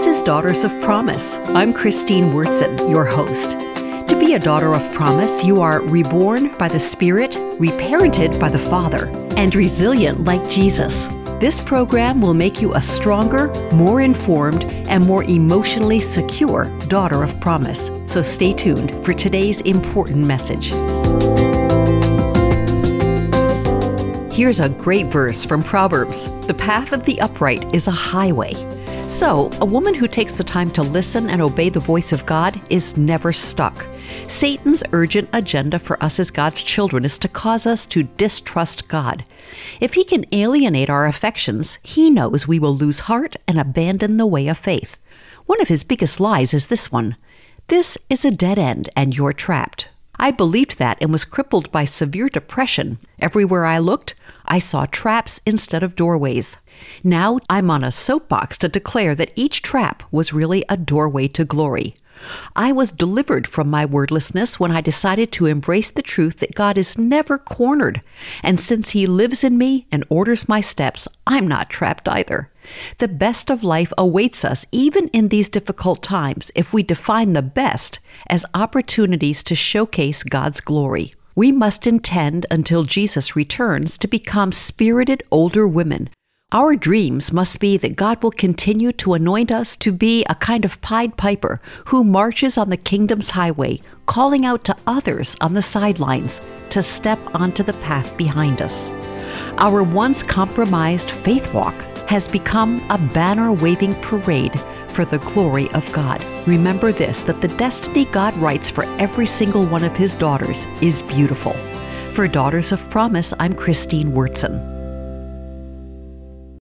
This is Daughters of Promise. I'm Christine Wyrtzen, your host. To be a daughter of promise, you are reborn by the Spirit, reparented by the Father, and resilient like Jesus. This program will make you a stronger, more informed, and more emotionally secure daughter of promise. So stay tuned for today's important message. Here's a great verse from Proverbs The path of the upright is a highway so, a woman who takes the time to listen and obey the voice of God is never stuck. Satan's urgent agenda for us as God's children is to cause us to distrust God. If he can alienate our affections, he knows we will lose heart and abandon the way of faith. One of his biggest lies is this one This is a dead end and you're trapped. I believed that and was crippled by severe depression. Everywhere I looked, I saw traps instead of doorways. Now I'm on a soapbox to declare that each trap was really a doorway to glory. I was delivered from my wordlessness when I decided to embrace the truth that God is never cornered. And since He lives in me and orders my steps, I'm not trapped either. The best of life awaits us even in these difficult times if we define the best as opportunities to showcase God's glory. We must intend until Jesus returns to become spirited older women our dreams must be that God will continue to anoint us to be a kind of Pied Piper who marches on the kingdom's highway, calling out to others on the sidelines to step onto the path behind us. Our once compromised faith walk has become a banner waving parade for the glory of God. Remember this that the destiny God writes for every single one of his daughters is beautiful. For Daughters of Promise, I'm Christine Wyrtzen.